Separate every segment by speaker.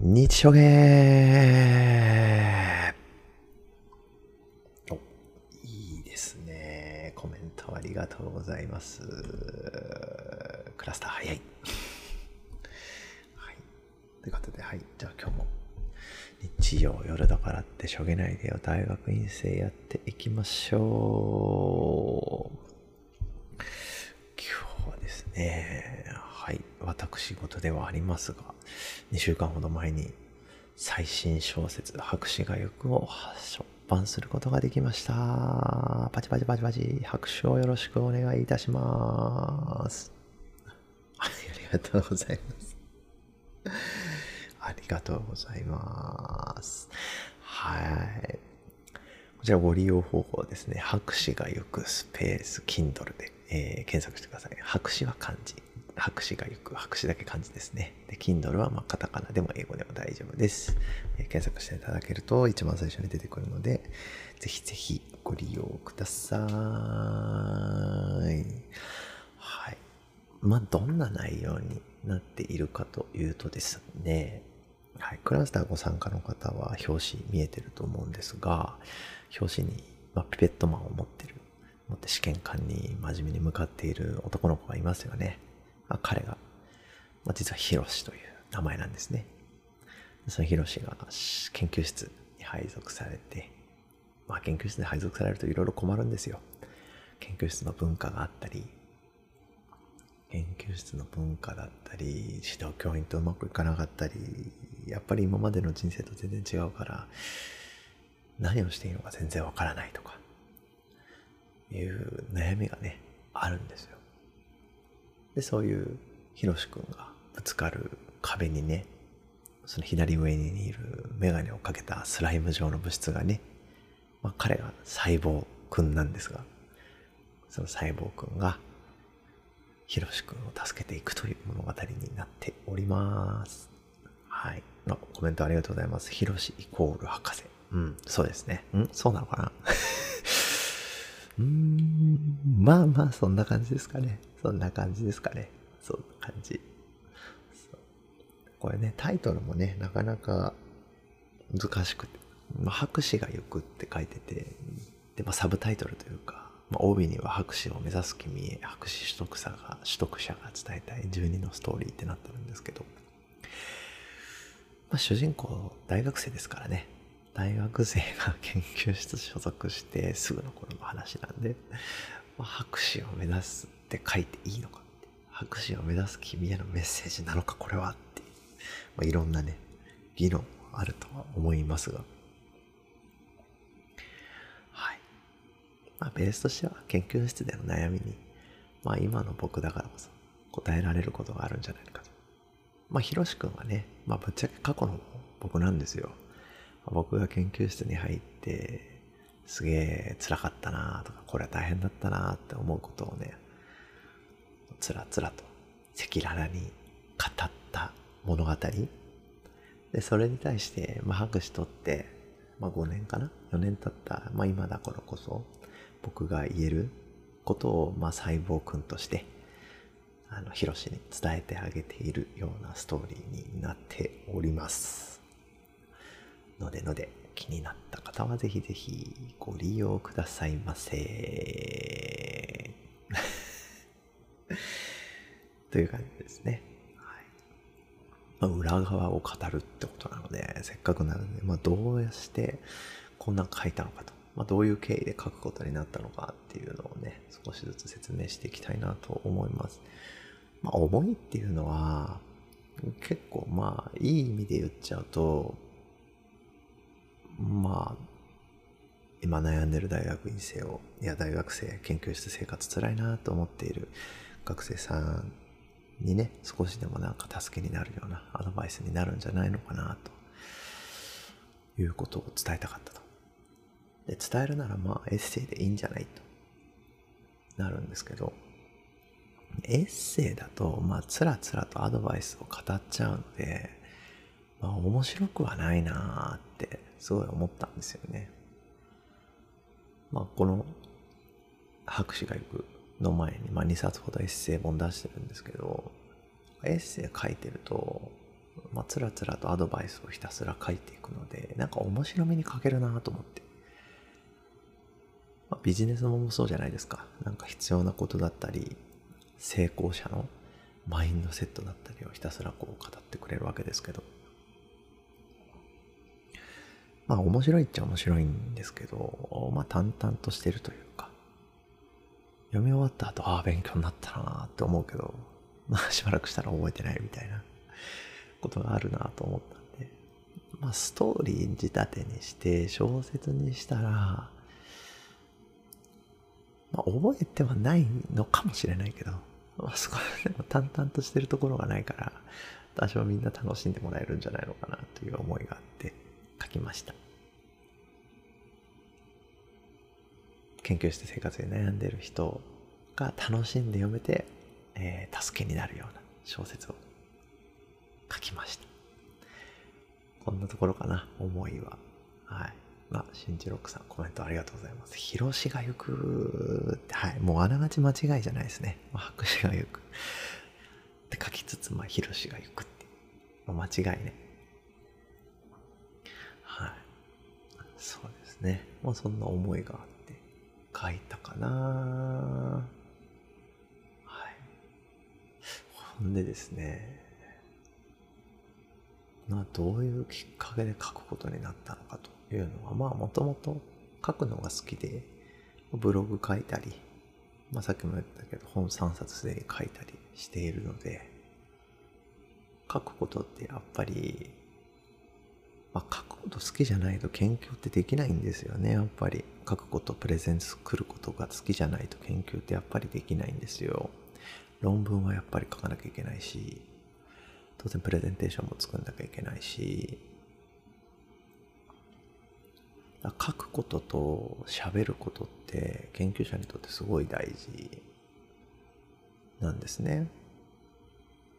Speaker 1: 日書芸お、いいですね。コメントありがとうございます。クラスター早い。はい。ということで、はい。じゃあ今日も日曜夜だからってしょげないでよ。大学院生やっていきましょう。今日はですね、はい。私事ではありますが、2週間ほど前に最新小説、博士が行くを出版することができました。パチパチパチパチ、拍手をよろしくお願いいたします。ありがとうございます。ありがとうございます。はい。こちらご利用方法ですね、博士が行くスペース Kindle で、えー検索してください。博士は漢字。博士が行く。博士だけ漢字ですね。で、Kindle はまあカタカナでも英語でも大丈夫です。え検索していただけると一番最初に出てくるので、ぜひぜひご利用ください。はい。まあ、どんな内容になっているかというとですね、はい、クラスターご参加の方は表紙見えてると思うんですが、表紙に、まあ、ピペットマンを持ってる、持って試験官に真面目に向かっている男の子がいますよね。まあ、彼が、まあ、実はヒロシという名前なんですね。そのヒロシが研究室に配属されて、まあ研究室に配属されるといろいろ困るんですよ。研究室の文化があったり、研究室の文化だったり、指導教員とうまくいかなかったり、やっぱり今までの人生と全然違うから、何をしていいのか全然わからないとか、いう悩みがね、あるんですよ。で、そういうヒロシ君がぶつかる壁にね、その左上にいるメガネをかけたスライム状の物質がね、まあ、彼が細胞くんなんですが、その細胞くんがヒロシ君を助けていくという物語になっております。はい。のコメントありがとうございます。ヒロシイコール博士。うん、そうですね。うんそうなのかな？うーん、まあまあ、そんな感じですかね。そんな感じですかね。そんな感じ。これね、タイトルもね、なかなか難しくて、まあ、博士が行くって書いてて、で、まあ、サブタイトルというか、まあ、帯には博士を目指す君へ、博士取得者が、取得者が伝えたい12のストーリーってなってるんですけど、まあ、主人公、大学生ですからね。大学生が研究室所属してすぐの頃の話なんで、まあ、博士を目指すって書いていいのかって。博士を目指す君へのメッセージなのか、これはっていう。まあ、いろんなね、議論あるとは思いますが。はい。まあ、ベースとしては研究室での悩みに、まあ、今の僕だからこそ答えられることがあるんじゃないかと。まあ、ひろしくんはね、まあ、ぶっちゃけ過去の僕なんですよ。僕が研究室に入って、すげえ辛かったなとか、これは大変だったなって思うことをね、つらつらと赤裸々に語った物語。で、それに対して、まあ、博士取って、まあ、5年かな ?4 年経った、まあ、今だからこそ、僕が言えることを、まあ、細胞くんとして、あの、ヒロシに伝えてあげているようなストーリーになっております。のでので、気になった方はぜひぜひご利用くださいませ。という感じですね。はいまあ、裏側を語るってことなので、せっかくなので、まあ、どうしてこんなん書いたのかと、まあ、どういう経緯で書くことになったのかっていうのをね、少しずつ説明していきたいなと思います。まあ、思いっていうのは、結構まあ、いい意味で言っちゃうと、まあ、今悩んでる大学院生を、いや、大学生、研究室生活辛いなと思っている学生さんにね、少しでもなんか助けになるようなアドバイスになるんじゃないのかな、ということを伝えたかったと。で、伝えるならまあ、エッセイでいいんじゃないとなるんですけど、エッセイだと、まあ、つらつらとアドバイスを語っちゃうので、まあ、面白くはないなーって、すごい思ったんですよね。まあ、この、博士が行くの前に、まあ、2冊ほどエッセイ本出してるんですけど、エッセイ書いてると、まあ、つらつらとアドバイスをひたすら書いていくので、なんか面白みに書けるなと思って。まあ、ビジネスもそうじゃないですか。なんか必要なことだったり、成功者のマインドセットだったりをひたすらこう語ってくれるわけですけど。まあ面白いっちゃ面白いんですけど、まあ淡々としてるというか、読み終わった後、ああ、勉強になったなって思うけど、まあしばらくしたら覚えてないみたいなことがあるなと思ったんで、まあストーリー仕立てにして小説にしたら、まあ覚えてはないのかもしれないけど、まあそこでも淡々としてるところがないから、多少みんな楽しんでもらえるんじゃないのかなという思いがあって。きました。研究して生活で悩んでる人が楽しんで読めて、えー、助けになるような小説を書きました。こんなところかな、思いは。はい。まあ、新次郎さん、コメントありがとうございます。広しが行くはい。もうあながち間違いじゃないですね。まあ、博士が行く。って書きつつ、まあ、広しが行くってまあ、間違いね。そうですね。まあ、そんな思いがあって。書いたかなはい。ほんでですね、まあ、どういうきっかけで書くことになったのかというのは、まあ、もともと書くのが好きで、ブログ書いたり、まあ、さっきも言ったけど、本3冊すでに書いたりしているので、書くことってやっぱりまあ、書くこと好きじゃないと研究ってできないんですよね、やっぱり。書くこと、プレゼン作ることが好きじゃないと研究ってやっぱりできないんですよ。論文はやっぱり書かなきゃいけないし、当然プレゼンテーションも作んなきゃいけないし、書くことと喋ることって研究者にとってすごい大事なんですね。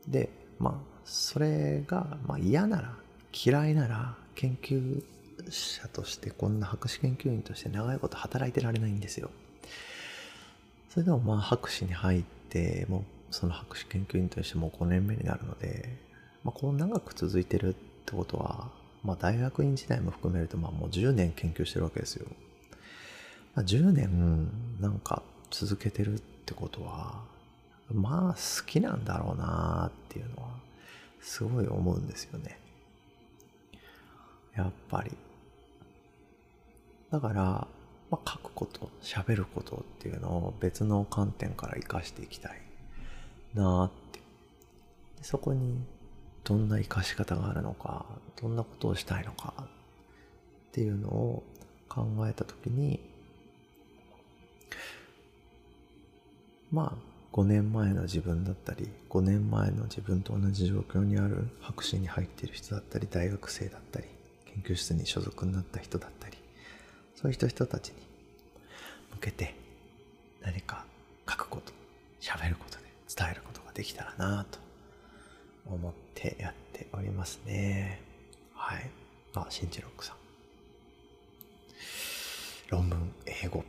Speaker 1: で、まあ、それが、まあ嫌なら、嫌いなら、研究者としてこんな博士研究員として長いこと働いてられないんですよ。それでもまあ博士に入ってもうその博士研究員としてもう5年目になるので、まあ、こう長く続いてるってことは、まあ、大学院時代も含めるとまあもう10年研究してるわけですよ。まあ、10年なんか続けてるってことはまあ好きなんだろうなっていうのはすごい思うんですよね。やっぱり。だから、まあ、書くこと、喋ることっていうのを別の観点から活かしていきたいなって。そこにどんな活かし方があるのか、どんなことをしたいのかっていうのを考えたときに、まあ、5年前の自分だったり、5年前の自分と同じ状況にある博士に入っている人だったり、大学生だったり、研究室に所属になった人だったりそういう人人たちに向けて何か書くこと喋ることで伝えることができたらなと思ってやっておりますね。はい。あ新次郎さん。論文英語。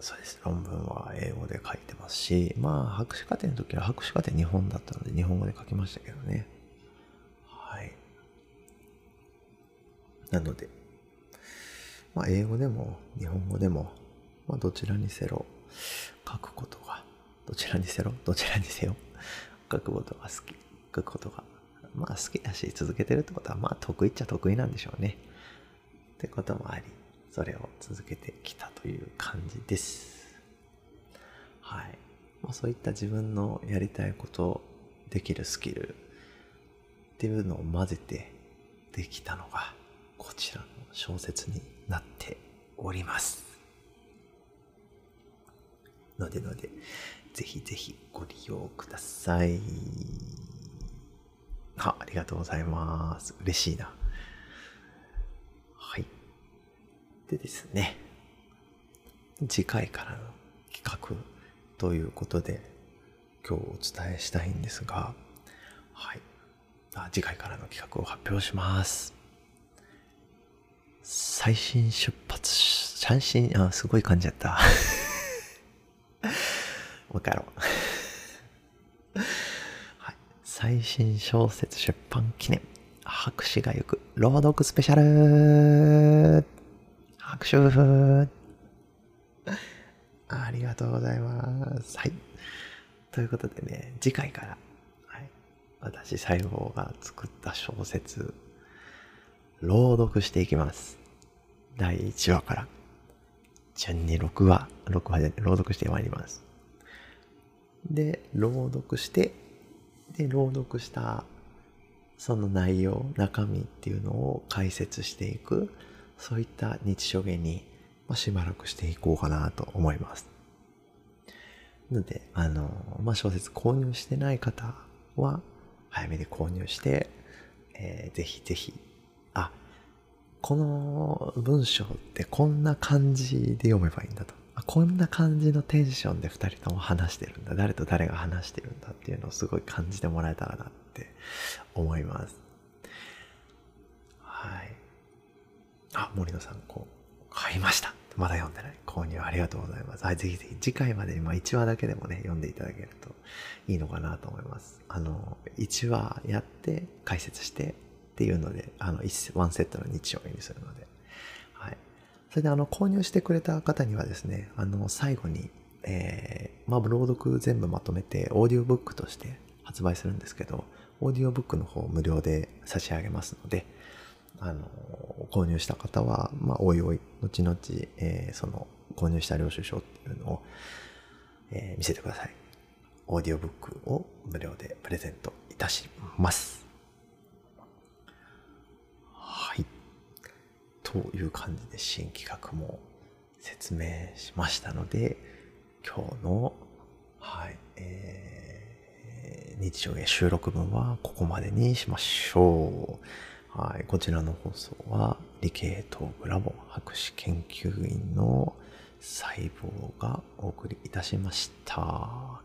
Speaker 1: そうです。論文は英語で書いてますしまあ博士課程の時は博士課程日本だったので日本語で書きましたけどね。なので、まあ、英語でも日本語でも、まあ、どちらにせろ書くことが、どちらにせろ、どちらにせよ、書くことが好き、書くことが、まあ好きだし、続けてるってことは、まあ得意っちゃ得意なんでしょうね。ってこともあり、それを続けてきたという感じです。はい。まあ、そういった自分のやりたいこと、できるスキルっていうのを混ぜてできたのが、こちらの小説になっております。のでので、ぜひぜひご利用ください。あ、ありがとうございます。嬉しいな。はい。でですね、次回からの企画ということで、今日お伝えしたいんですが、はい。あ次回からの企画を発表します。最新出発、最新、あ、すごい感じやった。もう一回やろう。はい。最新小説出版記念拍手がゆく朗読スペシャル拍手ありがとうございます。はい。ということでね、次回から、はい、私、細胞が作った小説、朗読していきます。第1話から。順に6話、6話で朗読してまいります。で、朗読して、で、朗読したその内容、中身っていうのを解説していく、そういった日常芸に、まあ、しばらくしていこうかなと思います。なので、あの、まあ、小説購入してない方は、早めに購入して、えー、ぜひぜひ、この文章ってこんな感じで読めばいいんだと。こんな感じのテンションで二人とも話してるんだ。誰と誰が話してるんだっていうのをすごい感じてもらえたらなって思います。はい。あ、森野さん、こう、買いました。まだ読んでない。購入ありがとうございます。はい、ぜひぜひ次回までに、まあ1話だけでもね、読んでいただけるといいのかなと思います。あの、1話やって解説してっていうので、あの、ワンセットの日曜日にするので、はい。それであの、購入してくれた方にはですね、あの、最後に、えー、まあ、朗読全部まとめて、オーディオブックとして発売するんですけど、オーディオブックの方無料で差し上げますので、あの、購入した方は、まあ、おいおい、後々、えー、その、購入した領収書っていうのを、えー、見せてください。オーディオブックを無料でプレゼントいたします。という感じで新企画も説明しましたので、今日の、はい、えー日常芸収録分はここまでにしましょう。はい。こちらの放送は理系トークラボ博士研究員の細胞がお送りいたしました。は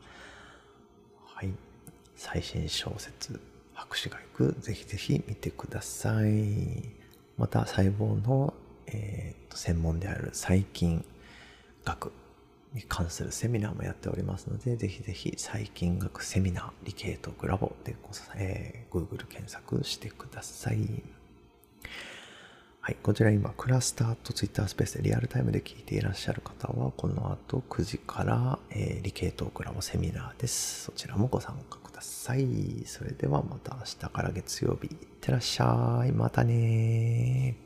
Speaker 1: い。最新小説、博士が行く、ぜひぜひ見てください。また、細胞の、えー、専門である細菌学に関するセミナーもやっておりますので、ぜひぜひ細菌学セミナー、理系トークラボで、えー、Google 検索してください。はい、こちら今、クラスターと Twitter スペースでリアルタイムで聞いていらっしゃる方は、この後9時から、えー、理系トークラボセミナーです。そちらもご参加ください。それではまた明日から月曜日、いってらっしゃい。またね